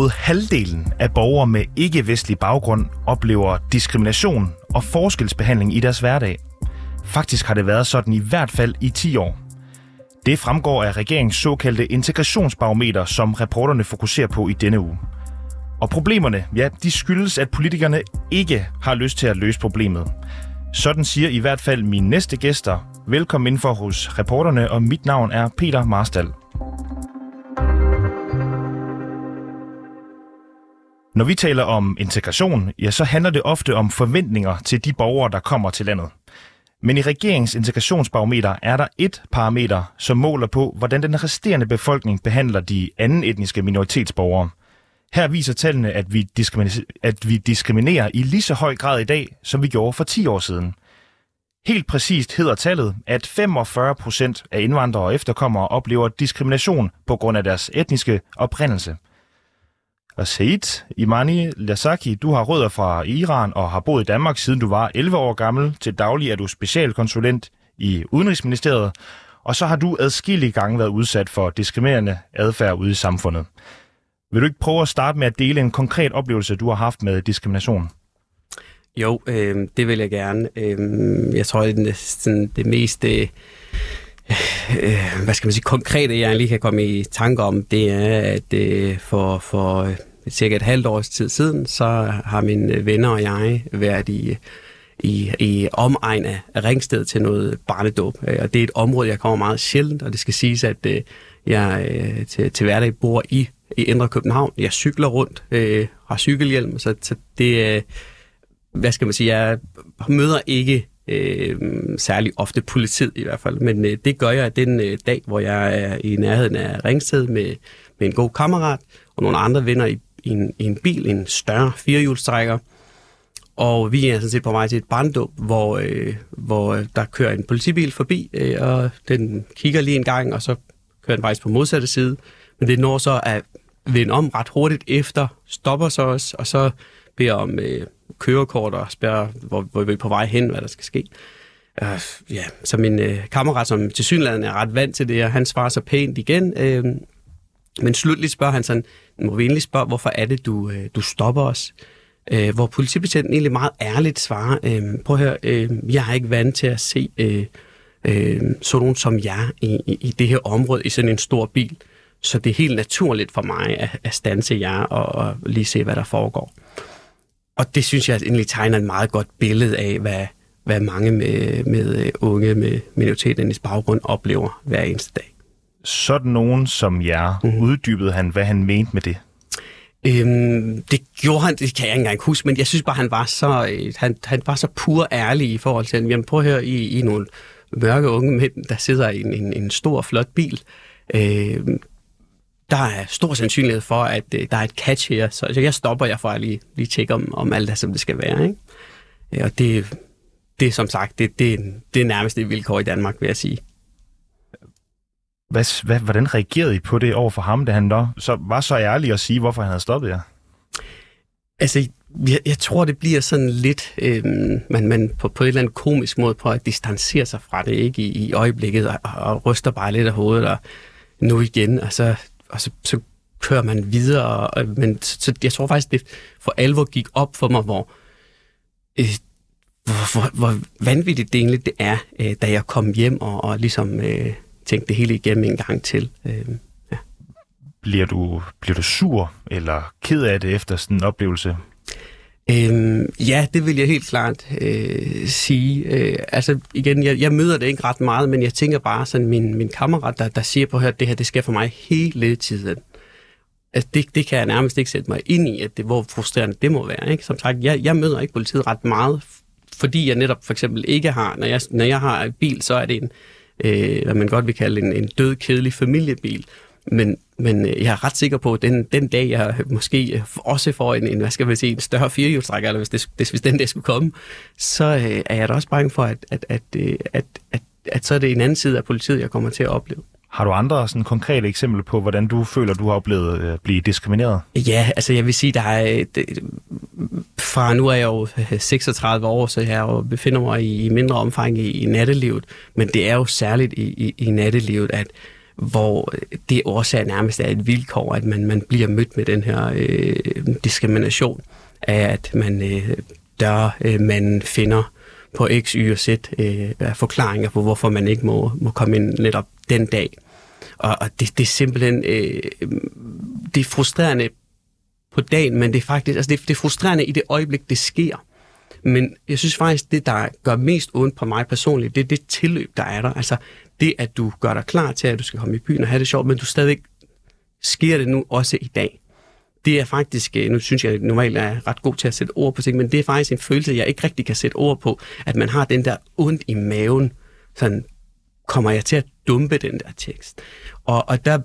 Mod halvdelen af borgere med ikke-vestlig baggrund oplever diskrimination og forskelsbehandling i deres hverdag. Faktisk har det været sådan i hvert fald i 10 år. Det fremgår af regeringens såkaldte integrationsbarometer, som reporterne fokuserer på i denne uge. Og problemerne, ja, de skyldes, at politikerne ikke har lyst til at løse problemet. Sådan siger i hvert fald mine næste gæster. Velkommen indenfor hos reporterne, og mit navn er Peter Marstal. Når vi taler om integration, ja, så handler det ofte om forventninger til de borgere, der kommer til landet. Men i regeringens integrationsbarometer er der et parameter, som måler på, hvordan den resterende befolkning behandler de anden etniske minoritetsborgere. Her viser tallene, at vi, diskriminerer, at vi diskriminerer i lige så høj grad i dag, som vi gjorde for 10 år siden. Helt præcist hedder tallet, at 45 procent af indvandrere og efterkommere oplever diskrimination på grund af deres etniske oprindelse – og Said Imani Lasaki, du har rødder fra Iran og har boet i Danmark siden du var 11 år gammel. Til daglig er du specialkonsulent i Udenrigsministeriet, og så har du adskillige gange været udsat for diskriminerende adfærd ude i samfundet. Vil du ikke prøve at starte med at dele en konkret oplevelse, du har haft med diskrimination? Jo, øh, det vil jeg gerne. Øh, jeg tror, det er sådan, det mest... Øh, øh, hvad skal man sige, konkrete, jeg lige kan komme i tanke om, det er, at øh, for, for øh, cirka et halvt års tid siden, så har mine venner og jeg været i, i, i omegn af Ringsted til noget barnedåb. Øh, og det er et område, jeg kommer meget sjældent, og det skal siges, at øh, jeg øh, til, til hverdag bor i, i Indre København. Jeg cykler rundt, øh, har cykelhjelm, så, så det er, hvad skal man sige, jeg møder ikke øh, særlig ofte politiet i hvert fald, men øh, det gør jeg den øh, dag, hvor jeg er i nærheden af Ringsted med, med en god kammerat og nogle andre venner i, i, en, i en bil, en større firehjulstrækker, og vi er sådan set på vej til et barndåb, hvor, øh, hvor øh, der kører en politibil forbi, øh, og den kigger lige en gang, og så kører den faktisk på modsatte side. Men det når så at vende om ret hurtigt efter, stopper så os, og så beder om øh, kørekort og spørger, hvor, hvor vi er på vej hen, hvad der skal ske. Øh, ja, så min øh, kammerat, som til synligheden er ret vant til det, og han svarer så pænt igen. Øh, men slutligt spørger han sådan, må vi egentlig spørge, hvorfor er det, du, øh, du stopper os? Øh, hvor politibetjenten egentlig meget ærligt svarer, øh, prøv at høre, øh, jeg er ikke vant til at se øh, øh, sådan nogen som jer i, i, i det her område, i sådan en stor bil. Så det er helt naturligt for mig at, at stanse jer og, og lige se, hvad der foregår. Og det synes jeg egentlig tegner et meget godt billede af, hvad, hvad mange med, med øh, unge med minoritetens baggrund oplever hver eneste dag. Sådan nogen som jer, mm. uddybede han, hvad han mente med det? Øhm, det gjorde han, det kan jeg ikke engang huske, men jeg synes bare, han var så, øh, han, han var så pur ærlig i forhold til, jamen prøv at høre, I, I nogle mørke unge mænd, der sidder i en, en, en stor, flot bil. Øh, der er stor sandsynlighed for, at øh, der er et catch her, så, så jeg stopper jeg for at lige, lige tjekke om, om alt er, som det skal være. Ikke? Ja, og det, det er som sagt, det, det, det er nærmest det vilkår i Danmark, vil jeg sige. Hvad, hvad, hvordan reagerede I på det over for ham, da han da så var så ærlig at sige, hvorfor han havde stoppet jer? Altså, jeg, jeg tror, det bliver sådan lidt, øh, man, man på, på et eller andet komisk måde på at distancere sig fra det, ikke i, i øjeblikket, og, og ryster bare lidt af hovedet, og nu igen, altså, og så, så kører man videre. Og, men så, jeg tror faktisk, det for alvor gik op for mig, hvor, øh, hvor, hvor, hvor vanvittigt det egentlig det er, øh, da jeg kom hjem og, og ligesom øh, tænkte det hele igennem en gang til. Øh, ja. bliver, du, bliver du sur eller ked af det efter sådan en oplevelse? Øhm, ja, det vil jeg helt klart øh, sige. Øh, altså igen, jeg, jeg møder det ikke ret meget, men jeg tænker bare sådan, min, min kammerat, der, der siger på her, at det her, det sker for mig hele tiden. Altså, det, det kan jeg nærmest ikke sætte mig ind i, at det, hvor frustrerende det må være. Ikke? Som sagt, jeg, jeg møder ikke politiet ret meget, fordi jeg netop for eksempel ikke har, når jeg, når jeg har en bil, så er det en, øh, hvad man godt vil kalde en, en død, kedelig familiebil. Men, men øh, jeg er ret sikker på, at den, den dag, jeg måske også får en, en hvad skal man sige, en større firehjulstrækker, eller hvis, det, hvis den dag skulle komme, så øh, er jeg da også bange for, at, at, at, øh, at, at, at, at så er det en anden side af politiet, jeg kommer til at opleve. Har du andre sådan konkrete eksempler på, hvordan du føler, du har oplevet øh, at blive diskrimineret? Ja, altså jeg vil sige, der er, øh, det, fra nu er jeg jo øh, 36 år, så jeg jo befinder mig i, mindre omfang i, i nattelivet, men det er jo særligt i, i, i nattelivet, at hvor det årsag nærmest er et vilkår, at man, man bliver mødt med den her øh, diskrimination af, at man øh, der øh, man finder på X, Y og Z øh, forklaringer på, hvorfor man ikke må, må komme ind netop den dag. Og, og det, det er simpelthen øh, det er frustrerende på dagen, men det er faktisk altså det, det er frustrerende i det øjeblik, det sker. Men jeg synes faktisk, det, der gør mest ondt på mig personligt, det er det tilløb, der er der. Altså det, at du gør dig klar til, at du skal komme i byen og have det sjovt, men du stadig sker det nu også i dag. Det er faktisk, øh, nu synes jeg normalt er ret god til at sætte ord på ting, men det er faktisk en følelse, jeg ikke rigtig kan sætte ord på, at man har den der ondt i maven, sådan kommer jeg til at dumpe den der tekst. Og, og der,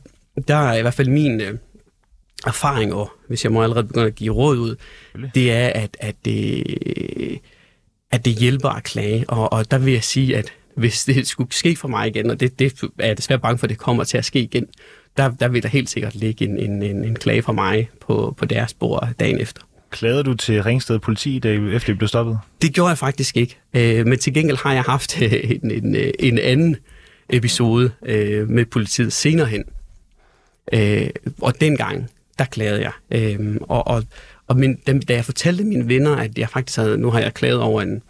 der er i hvert fald min øh, erfaring, og hvis jeg må allerede begynde at give råd ud, det er, at, at, det, at det hjælper at klage. Og, og der vil jeg sige, at hvis det skulle ske for mig igen, og det, det er jeg desværre bange for, at det kommer til at ske igen, der, der vil der helt sikkert ligge en, en, en, en klage fra mig på, på deres spor dagen efter. Klagede du til Ringsted politi, da efter I blev stoppet? Det gjorde jeg faktisk ikke. Øh, men til gengæld har jeg haft en, en, en anden episode øh, med politiet senere hen. Øh, og dengang, der klagede jeg. Øh, og og, og min, da jeg fortalte mine venner, at jeg faktisk havde, nu har jeg klaget over en,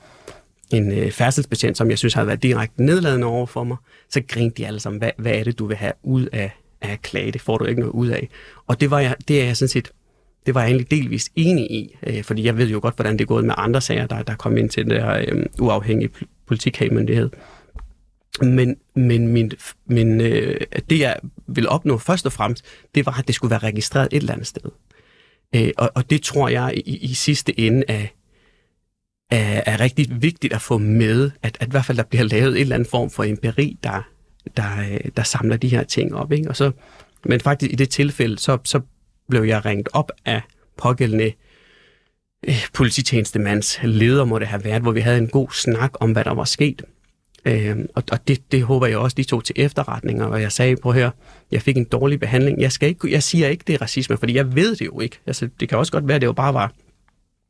en øh, færdselsbetjent, som jeg synes havde været direkte nedladende over for mig, så grinte de alle sammen, hvad, hvad er det, du vil have ud af at klage? Det får du ikke noget ud af. Og det, var jeg, det er jeg sådan set det var jeg egentlig delvist enig i, øh, fordi jeg ved jo godt, hvordan det er gået med andre sager, der, der kom ind til den der øh, uafhængige politikagmyndighed. Men, men min, min, øh, det, jeg ville opnå først og fremmest, det var, at det skulle være registreret et eller andet sted. Øh, og, og det tror jeg i, i sidste ende er, er, er rigtig vigtigt at få med, at, at i hvert fald der bliver lavet en eller anden form for empiri, der, der, øh, der samler de her ting op. Ikke? Og så, men faktisk i det tilfælde, så, så blev jeg ringet op af pågældende øh, polititjenestemands leder, må det have været, hvor vi havde en god snak om, hvad der var sket. Øh, og og det, det håber jeg også, de tog til efterretning, og jeg sagde på her, jeg fik en dårlig behandling. Jeg, skal ikke, jeg siger ikke, det er racisme, fordi jeg ved det jo ikke. Altså, det kan også godt være, at det jo bare var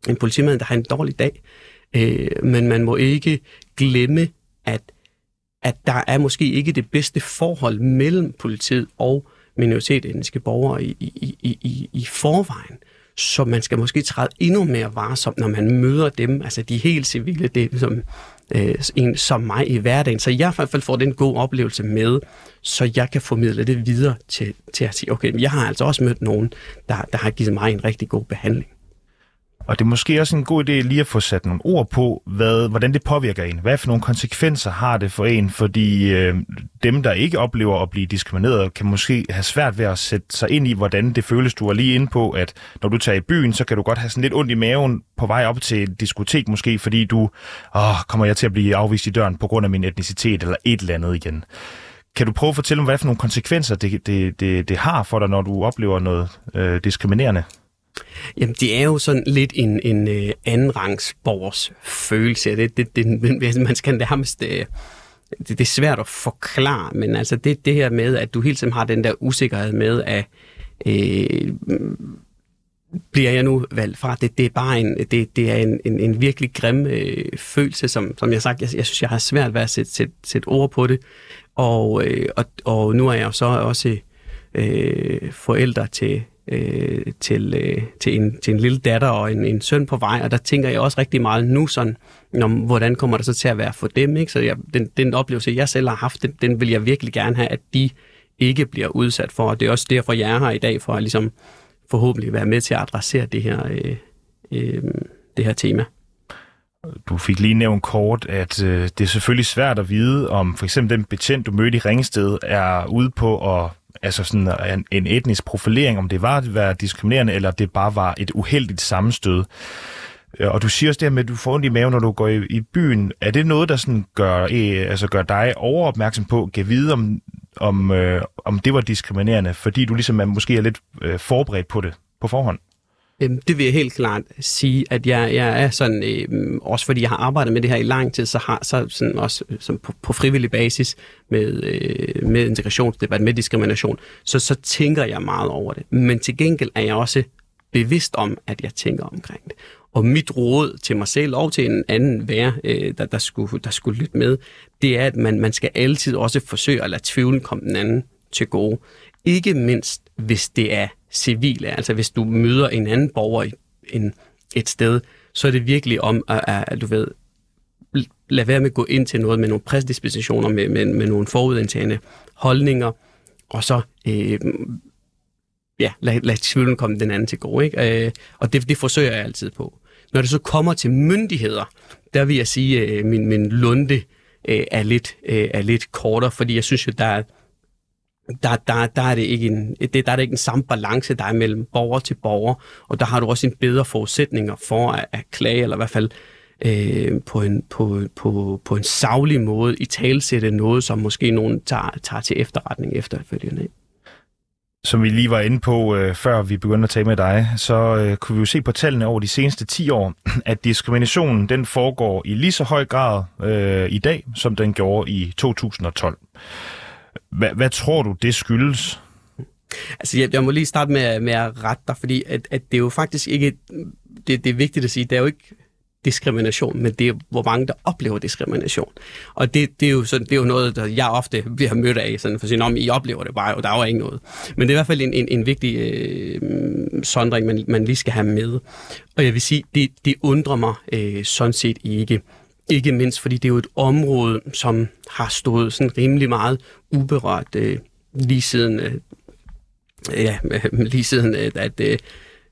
en politimand, der har en dårlig dag. Øh, men man må ikke glemme, at, at der er måske ikke det bedste forhold mellem politiet og minoritetsetniske borgere i, i, i, i, i forvejen. Så man skal måske træde endnu mere varsomt, når man møder dem, altså de helt civile, det som ligesom, øh, en som mig i hverdagen. Så jeg i hvert fald får den gode oplevelse med, så jeg kan formidle det videre til, til at sige, okay, jeg har altså også mødt nogen, der, der har givet mig en rigtig god behandling. Og det er måske også en god idé lige at få sat nogle ord på, hvad, hvordan det påvirker en. Hvad for nogle konsekvenser har det for en? Fordi øh, dem, der ikke oplever at blive diskrimineret, kan måske have svært ved at sætte sig ind i, hvordan det føles. Du er lige inde på, at når du tager i byen, så kan du godt have sådan lidt ondt i maven på vej op til et diskotek måske, fordi du, åh, kommer jeg til at blive afvist i døren på grund af min etnicitet eller et eller andet igen. Kan du prøve at fortælle mig, hvad for nogle konsekvenser det, det, det, det har for dig, når du oplever noget øh, diskriminerende? Jamen, det er jo sådan lidt en, en uh, andenrangsborgers følelse. Det, det, det, man skal nærmest... Uh, det, det er svært at forklare, men altså det, det her med, at du hele tiden har den der usikkerhed med, at øh, bliver jeg nu valgt fra, det, det er bare en, det, det er en, en, en virkelig grim øh, følelse, som, som jeg har sagt, jeg, jeg synes, jeg har svært ved at sætte, sætte, sætte ord på det, og, øh, og, og nu er jeg jo så også øh, forældre til, øh, til, øh, til, en, til en lille datter og en, en søn på vej, og der tænker jeg også rigtig meget nu sådan, om, hvordan kommer det så til at være for dem, ikke? Så jeg, den, den oplevelse, jeg selv har haft, den, den vil jeg virkelig gerne have, at de ikke bliver udsat for, og det er også derfor, jeg er her i dag, for at ligesom forhåbentlig være med til at adressere det her, øh, øh, det her tema. Du fik lige nævnt kort, at øh, det er selvfølgelig svært at vide, om for eksempel den betjent, du mødte i Ringsted, er ude på at altså sådan en, en etnisk profilering, om det var at være diskriminerende, eller det bare var et uheldigt sammenstød. Øh, og du siger også det her med, at du får ondt i maven, når du går i, i byen. Er det noget, der sådan gør, øh, altså gør dig overopmærksom på, kan vide, om, om, øh, om det var diskriminerende, fordi du ligesom er, måske er lidt øh, forberedt på det på forhånd? Øhm, det vil jeg helt klart sige, at jeg, jeg er sådan, øh, også fordi jeg har arbejdet med det her i lang tid, så har så sådan også øh, som på, på frivillig basis med, øh, med integrationsdebat, med diskrimination, så, så tænker jeg meget over det. Men til gengæld er jeg også bevidst om, at jeg tænker omkring det. Og mit råd til mig selv og til en anden vær, øh, der, der, skulle, der skulle lytte med, det er, at man, man skal altid også forsøge at lade tvivlen komme den anden til gode. Ikke mindst, hvis det er civile, altså hvis du møder en anden borger i en, et sted, så er det virkelig om, at, at du ved, lade være med at gå ind til noget med nogle præsdispositioner, med, med, med nogle forudindtagende holdninger, og så øh, ja, lad, lad tvivlen komme den anden til gode. Ikke? Øh, og det, det forsøger jeg altid på. Når det så kommer til myndigheder, der vil jeg sige, at øh, min, min lunde øh, er, lidt, øh, er lidt kortere, fordi jeg synes jo, der er, der, der, der, er det ikke en, det, der er det ikke en samme balance, der er mellem borger til borger, og der har du også en bedre forudsætninger for at, at klage, eller i hvert fald øh, på, en, på, på, på en savlig måde i talsætte noget, som måske nogen tager, tager til efterretning efterfølgende. Som vi lige var inde på, øh, før vi begyndte at tale med dig, så øh, kunne vi jo se på tallene over de seneste 10 år, at diskriminationen den foregår i lige så høj grad øh, i dag, som den gjorde i 2012. Hvad, hvad tror du, det skyldes? Altså, jeg, jeg må lige starte med, med at rette dig, fordi at, at det er jo faktisk ikke... Det, det er vigtigt at sige, det er jo ikke diskrimination, men det er, hvor mange der oplever diskrimination. Og det, det, er, jo sådan, det er jo noget, der jeg ofte bliver mødt af, sådan for at sige, om I oplever det bare, og der er jo ikke noget. Men det er i hvert fald en, en, en vigtig øh, sondring, man, man lige skal have med. Og jeg vil sige, det, det undrer mig øh, sådan set ikke. Ikke mindst, fordi det er jo et område, som har stået sådan rimelig meget uberørt øh, lige siden, øh, ja, lige siden øh, at øh,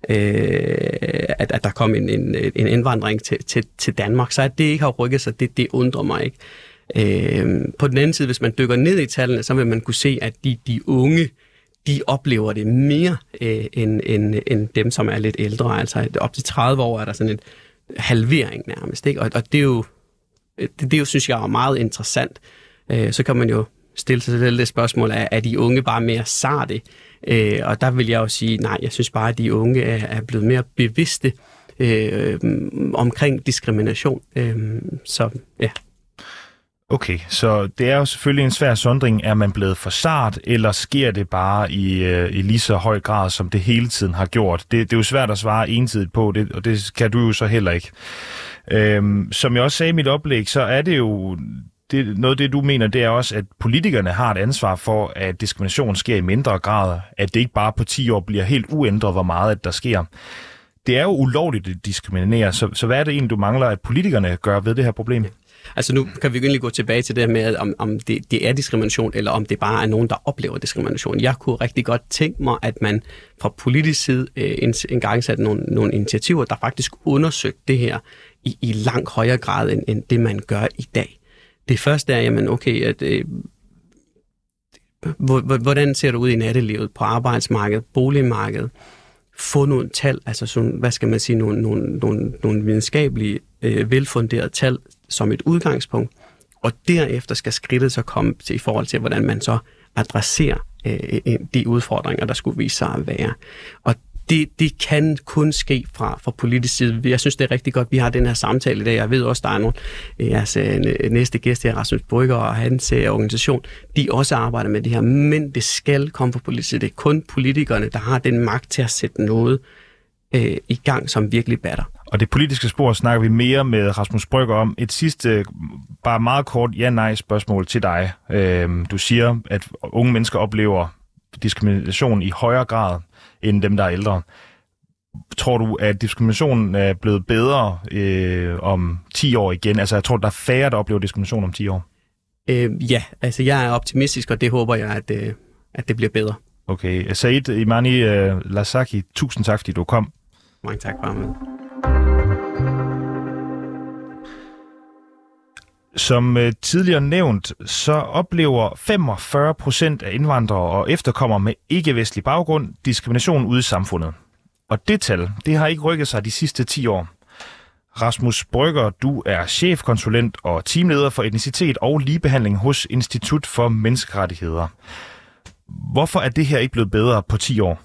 øh, at, at der kom en, en, en indvandring til, til, til Danmark. Så at det ikke har rykket sig, det, det undrer mig ikke. Øh, på den anden side, hvis man dykker ned i tallene, så vil man kunne se, at de, de unge, de oplever det mere øh, end, end, end dem, som er lidt ældre. Altså op til 30 år er der sådan en halvering nærmest. Ikke? Og, og det, er jo, Øh, det, det jo, synes jeg, er meget interessant. Øh, så kan man jo stille sig selv det spørgsmål, er, er de unge bare mere sarte? Øh, og der vil jeg jo sige, nej, jeg synes bare, at de unge er, er blevet mere bevidste øh, omkring diskrimination. Øh, så ja. Okay, så det er jo selvfølgelig en svær sondring. Er man blevet for sart, eller sker det bare i, øh, i lige så høj grad, som det hele tiden har gjort? Det, det er jo svært at svare ensidigt på, det, og det kan du jo så heller ikke. Øhm, som jeg også sagde i mit oplæg, så er det jo det, noget af det, du mener, det er også, at politikerne har et ansvar for, at diskrimination sker i mindre grad. At det ikke bare på 10 år bliver helt uændret, hvor meget at der sker. Det er jo ulovligt at diskriminere, så, så hvad er det egentlig, du mangler, at politikerne gør ved det her problem? Altså nu kan vi egentlig gå tilbage til det med, om, om det, det er diskrimination, eller om det bare er nogen, der oplever diskrimination. Jeg kunne rigtig godt tænke mig, at man fra politisk side øh, en gang satte nogle, nogle initiativer, der faktisk undersøgte det her i, i langt højere grad, end, end det man gør i dag. Det første er, jamen okay, at, øh, hvordan ser det ud i nattelivet, på arbejdsmarkedet, boligmarkedet? Få nogle tal, altså sådan, hvad skal man sige, nogle, nogle, nogle, nogle videnskabelige, øh, velfunderede tal som et udgangspunkt, og derefter skal skridtet så komme til i forhold til, hvordan man så adresserer øh, de udfordringer, der skulle vise sig at være. Og det, det kan kun ske fra, fra politisk side. Jeg synes, det er rigtig godt, at vi har den her samtale i dag. Jeg ved også, der er nogle øh, jeres øh, næste gæst her, Rasmus Brygger og hans øh, organisation, de også arbejder med det her. Men det skal komme fra politisk side. Det er kun politikerne, der har den magt til at sætte noget øh, i gang, som virkelig batter. Og det politiske spor snakker vi mere med Rasmus Brygger om. Et sidste, bare meget kort ja-nej spørgsmål til dig. Øh, du siger, at unge mennesker oplever diskrimination i højere grad end dem, der er ældre. Tror du, at diskriminationen er blevet bedre øh, om 10 år igen? Altså, jeg tror, der er færre, der oplever diskrimination om 10 år. Øh, ja, altså jeg er optimistisk, og det håber jeg, at, øh, at det bliver bedre. Okay. Said Imani øh, Lasaki, tusind tak, fordi du kom. Mange tak, Farmand. Som øh, tidligere nævnt, så oplever 45 procent af indvandrere og efterkommere med ikke-vestlig baggrund diskrimination ude i samfundet. Og det tal, det har ikke rykket sig de sidste 10 år. Rasmus Brygger, du er chefkonsulent og teamleder for etnicitet og ligebehandling hos Institut for Menneskerettigheder. Hvorfor er det her ikke blevet bedre på 10 år?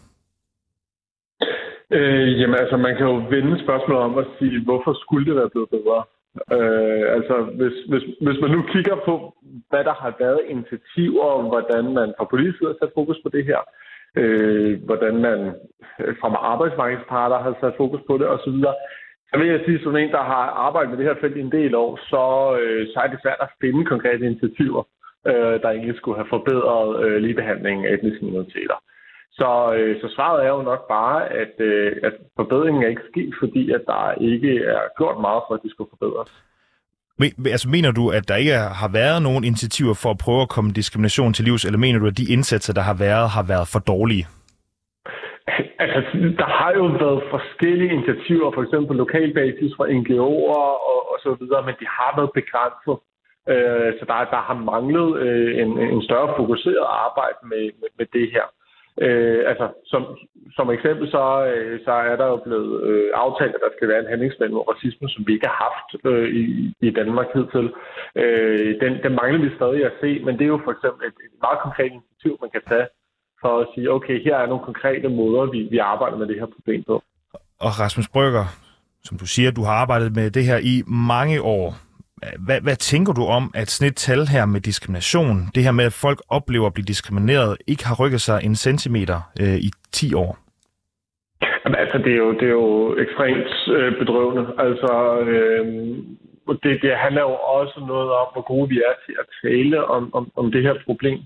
Øh, jamen altså, man kan jo vende spørgsmålet om at sige, hvorfor skulle det være blevet bedre? Øh, altså, hvis, hvis, hvis man nu kigger på, hvad der har været initiativer, hvordan man fra politisk side har sat fokus på det her, øh, hvordan man øh, fra arbejdsmarkedsparter har sat fokus på det osv., så vil jeg sige, som en, der har arbejdet med det her felt i en del år, så, øh, så er det svært at finde konkrete initiativer, øh, der egentlig skulle have forbedret øh, ligebehandlingen af etniske minoriteter. Så, øh, så svaret er jo nok bare, at, øh, at forbedringen er ikke sket, fordi at der ikke er gjort meget for, at det skulle forbedres. Men, altså, mener du, at der ikke har været nogen initiativer for at prøve at komme diskrimination til livs, eller mener du, at de indsatser, der har været, har været for dårlige? Altså, der har jo været forskellige initiativer, for eksempel på lokal basis fra NGO'er og, og så videre, men de har været begrænset. Øh, så der, der har manglet øh, en, en større fokuseret arbejde med, med, med det her. Øh, altså, som, som eksempel så, øh, så er der jo blevet øh, aftalt, at der skal være en handlingsplan mod racisme, som vi ikke har haft øh, i, i Danmark hidtil. Øh, den, den mangler vi stadig at se, men det er jo for eksempel et, et meget konkret initiativ, man kan tage for at sige, okay, her er nogle konkrete måder, vi, vi arbejder med det her problem på. Og Rasmus Brygger, som du siger, du har arbejdet med det her i mange år. Hvad, hvad tænker du om, at sådan et tal her med diskrimination, det her med, at folk oplever at blive diskrimineret, ikke har rykket sig en centimeter øh, i 10 år? Jamen, altså, det er jo, det er jo ekstremt øh, bedrøvende. Altså, øh, det, det handler jo også noget om, hvor gode vi er til at tale om, om, om det her problem.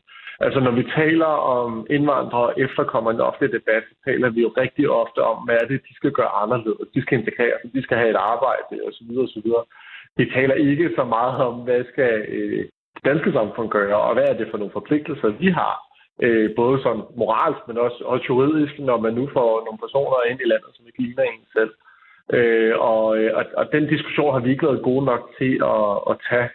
Altså, når vi taler om indvandrere og efterkommere i den offentlige debat, så taler vi jo rigtig ofte om, hvad er det, de skal gøre anderledes. De skal integrere sig, de skal have et arbejde osv. osv vi taler ikke så meget om, hvad skal øh, det danske samfund gøre, og hvad er det for nogle forpligtelser, vi har. Øh, både som moralsk, men også, også juridisk, når man nu får nogle personer ind i landet, som ikke ligner en selv. Øh, og, øh, og, og den diskussion har vi ikke været gode nok til at, at tage.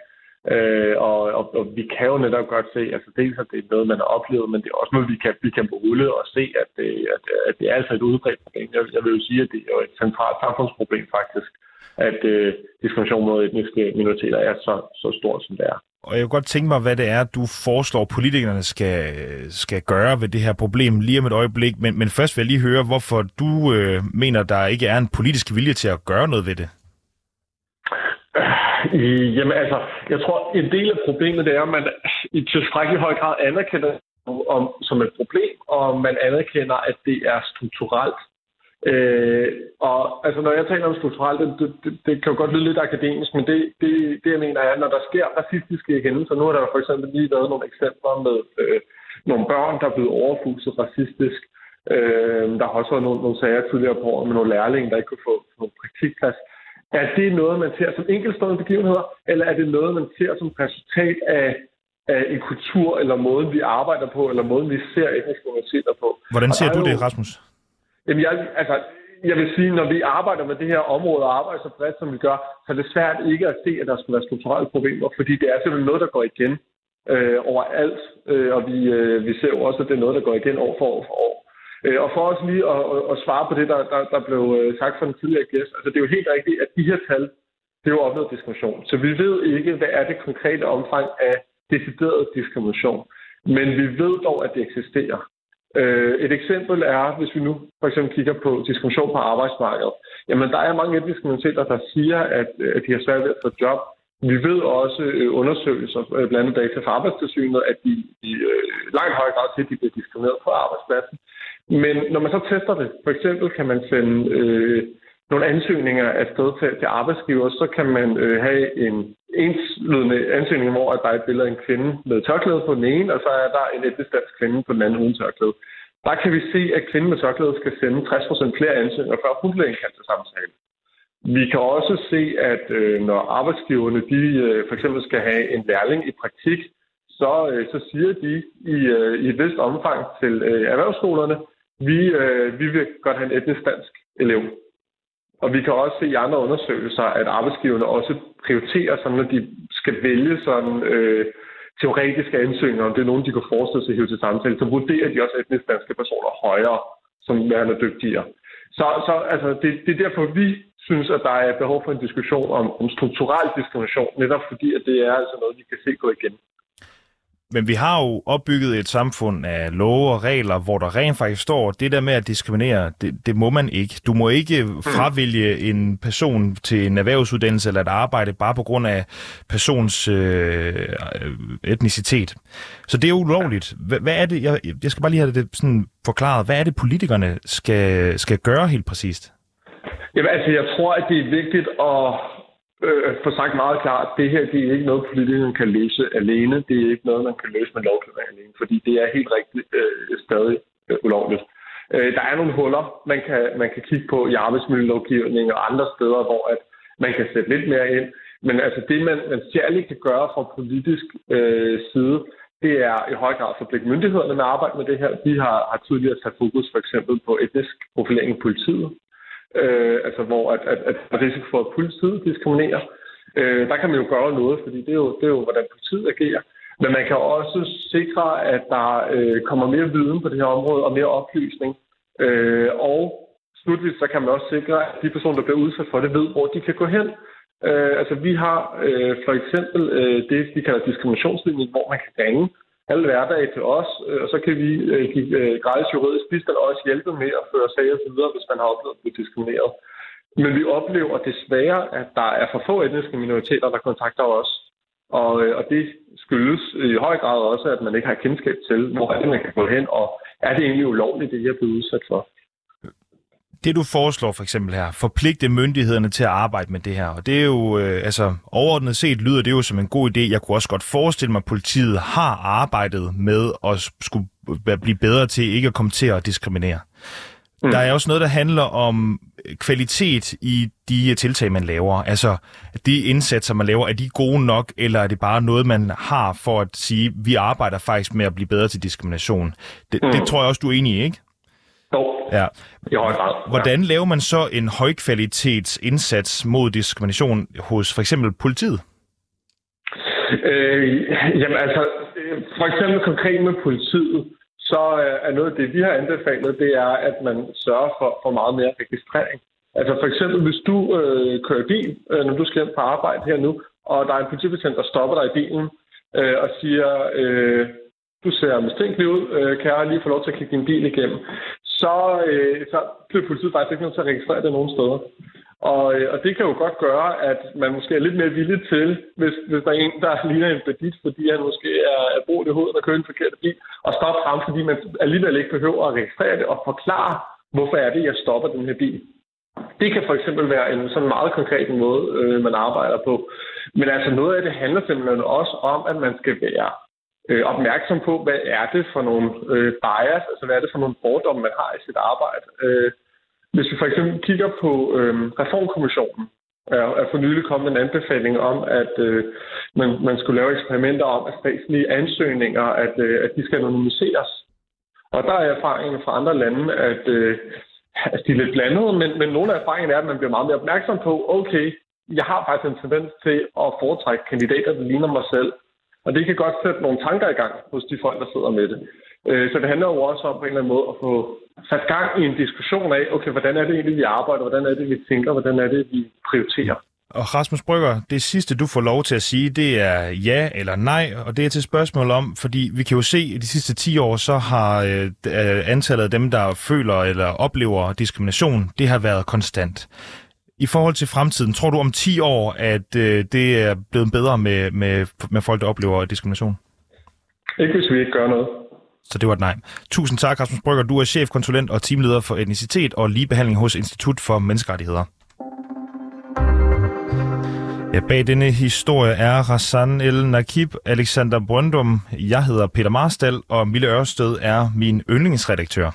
Øh, og, og, og vi kan jo netop godt se, altså dels at det er noget, man har oplevet, men det er også noget, vi kan, vi kan måle og se, at det, at, at det er altså et udbredt problem. Jeg, jeg vil jo sige, at det er jo et centralt samfundsproblem faktisk, at øh, diskrimination mod etniske minoriteter er så, så stort, som det er. Og jeg kunne godt tænke mig, hvad det er, du foreslår, politikerne skal, skal gøre ved det her problem lige om et øjeblik. Men, men først vil jeg lige høre, hvorfor du øh, mener, der ikke er en politisk vilje til at gøre noget ved det. Øh, jamen altså, jeg tror, en del af problemet det er, at man i tilstrækkelig høj grad anerkender om, som et problem, og man anerkender, at det er strukturelt. Øh, og altså, når jeg taler om strukturelt, det, det, det kan jo godt lyde lidt akademisk, men det, det, det jeg mener er, når der sker racistiske hændelser, nu har der for eksempel lige været nogle eksempler med øh, nogle børn, der er blevet overfuset racistisk. Øh, der har også været nogle, nogle sager tidligere på året med nogle lærlinge, der ikke kunne få nogle praktikplads. Er det noget, man ser som enkeltstående begivenheder, eller er det noget, man ser som resultat af, af en kultur, eller måden, vi arbejder på, eller måden, vi ser etniske minoriteter på? Hvordan ser du jo... det, Rasmus? Jamen, jeg, altså, jeg vil sige, når vi arbejder med det her område og arbejder så bredt, som vi gør, så er det svært ikke at se, at der skulle være strukturelle problemer, fordi det er simpelthen noget, der går igen øh, overalt, øh, og vi, øh, vi ser jo også, at det er noget, der går igen år for år for år. Øh, og for os lige at, at, at svare på det, der, der, der blev øh, sagt fra den tidligere gæst, altså det er jo helt rigtigt, at de her tal, det er jo opnået diskrimination. Så vi ved ikke, hvad er det konkrete omfang af decideret diskrimination. Men vi ved dog, at det eksisterer. Øh, et eksempel er, hvis vi nu for eksempel kigger på diskrimination på arbejdsmarkedet. Jamen, der er mange etniske minoriteter, der siger, at, at de har svært ved at få job. Vi ved også øh, undersøgelser, øh, blandt andet data fra arbejdstilsynet, at de i øh, langt højere grad til, at de bliver diskrimineret på arbejdspladsen. Men når man så tester det, for eksempel kan man sende øh, nogle ansøgninger afsted til, til arbejdsgiver, så kan man øh, have en enslydende ansøgning, hvor der er et billede af en kvinde med tørklæde på den ene, og så er der en etnisk dansk kvinde på den anden uden tørklæde. Der kan vi se, at kvinden med tørklæde skal sende 60% flere ansøgninger, før hun bliver indkaldt til samtale. Vi kan også se, at øh, når arbejdsgiverne de, øh, for eksempel skal have en lærling i praktik, så, øh, så siger de i, øh, i et vist omfang til øh, erhvervsskolerne, vi, øh, vi vil godt have en etnisk dansk elev. Og vi kan også se i andre undersøgelser, at arbejdsgiverne også prioriterer, sådan, når de skal vælge sådan, øh, teoretiske ansøgninger, om det er nogen, de kan forestille sig at til samtale, så vurderer de også etnisk danske personer højere, som værende dygtigere. Så, så altså, det, det er derfor, vi synes, at der er behov for en diskussion om, om strukturel diskrimination, netop fordi, at det er altså noget, vi kan se gå igen. Men vi har jo opbygget et samfund af love og regler, hvor der rent faktisk står, det der med at diskriminere, det, det må man ikke. Du må ikke fravælge en person til en erhvervsuddannelse eller et arbejde bare på grund af persons øh, etnicitet. Så det er ulovligt. Hvad, hvad er det, jeg, jeg skal bare lige have det sådan forklaret, hvad er det politikerne skal, skal gøre helt præcist? Jamen altså, jeg tror, at det er vigtigt at øh, få sagt meget klart, det her det er ikke noget, politikerne kan løse alene. Det er ikke noget, man kan løse med lovgivning alene, fordi det er helt rigtigt øh, stadig øh, ulovligt. Øh, der er nogle huller, man kan, man kan kigge på i arbejdsmiljølovgivningen og andre steder, hvor at man kan sætte lidt mere ind. Men altså det, man, man særligt kan gøre fra politisk øh, side, det er i høj grad forpligte myndighederne med at arbejde med det her. De har, har tidligere sat fokus for eksempel på etnisk profilering i politiet, øh, altså hvor at, at, at risiko for, at politiet diskriminerer. Øh, der kan man jo gøre noget, fordi det er jo, det er jo hvordan politiet agerer. Men man kan også sikre, at der øh, kommer mere viden på det her område og mere oplysning. Øh, og slutligt så kan man også sikre, at de personer, der bliver udsat for det, ved, hvor de kan gå hen. Øh, altså vi har øh, for eksempel øh, det, vi kalder diskriminationslinjen, hvor man kan ringe halv hverdag til os, øh, og så kan vi øh, give øh, gratis juridisk bistand og også hjælpe med at føre sager videre, hvis man har oplevet at blive diskrimineret. Men vi oplever desværre, at der er for få etniske minoriteter, der kontakter os. Og, og det skyldes i høj grad også, at man ikke har kendskab til, hvor er det, man kan gå hen, og er det egentlig ulovligt, det jeg er blevet udsat for det du foreslår for eksempel her, forpligte myndighederne til at arbejde med det her, og det er jo, øh, altså overordnet set lyder det jo som en god idé. Jeg kunne også godt forestille mig, at politiet har arbejdet med at skulle blive bedre til ikke at komme til at diskriminere. Mm. Der er også noget, der handler om kvalitet i de tiltag, man laver. Altså, de indsatser, man laver, er de gode nok, eller er det bare noget, man har for at sige, vi arbejder faktisk med at blive bedre til diskrimination? Det, mm. det tror jeg også, du er enig i, ikke? Ja. i høj grad. Hvordan laver man så en højkvalitets indsats mod diskrimination hos for eksempel politiet? Øh, jamen altså, for eksempel konkret med politiet, så er noget af det, vi har anbefalet, det er, at man sørger for, for meget mere registrering. Altså for eksempel, hvis du øh, kører bil, øh, når du skal hjem på arbejde her nu, og der er en politibetjent, der stopper dig i bilen øh, og siger, øh, du ser mistænkelig ud, øh, kan jeg lige få lov til at kigge din bil igennem, så, øh, så blev politiet faktisk ikke nødt til at registrere det nogen steder. Og, øh, og det kan jo godt gøre, at man måske er lidt mere villig til, hvis, hvis der er en, der ligner en bandit, fordi han måske er, er brugt i hovedet og kører en forkert bil, og stoppe ham, fordi man alligevel ikke behøver at registrere det og forklare, hvorfor er det, jeg stopper den her bil. Det kan for eksempel være en sådan meget konkret måde, øh, man arbejder på. Men altså noget af det handler simpelthen også om, at man skal være øh, opmærksom på, hvad er det for nogle øh, bias, altså hvad er det for nogle fordomme, man har i sit arbejde. Øh, hvis vi for eksempel kigger på øh, Reformkommissionen, er, er for nylig kommet en anbefaling om, at øh, man, man skulle lave eksperimenter om, at statslige ansøgninger, at, øh, at de skal anonymiseres. Og der er erfaringen fra andre lande, at, øh, at de er lidt blandede, men, men nogle af erfaringerne er, at man bliver meget mere opmærksom på, okay, jeg har faktisk en tendens til at foretrække kandidater, der ligner mig selv. Og det kan godt sætte nogle tanker i gang hos de folk, der sidder med det. Øh, så det handler jo også om på en eller anden måde at få sat gang i en diskussion af, okay, hvordan er det egentlig, vi arbejder, hvordan er det, vi tænker, hvordan er det, vi prioriterer. Og Rasmus Brygger, det sidste, du får lov til at sige, det er ja eller nej, og det er til spørgsmål om, fordi vi kan jo se, at de sidste 10 år, så har øh, antallet af dem, der føler eller oplever diskrimination, det har været konstant. I forhold til fremtiden, tror du om 10 år, at øh, det er blevet bedre med, med, med folk, der oplever diskrimination? Ikke hvis vi ikke gør noget. Så det var et nej. Tusind tak, Rasmus Brygger. Du er chefkonsulent og teamleder for etnicitet og ligebehandling hos Institut for Menneskerettigheder. Ja, bag denne historie er Rassan El Nakib, Alexander Brøndum, jeg hedder Peter Marstal, og Mille Ørsted er min yndlingsredaktør.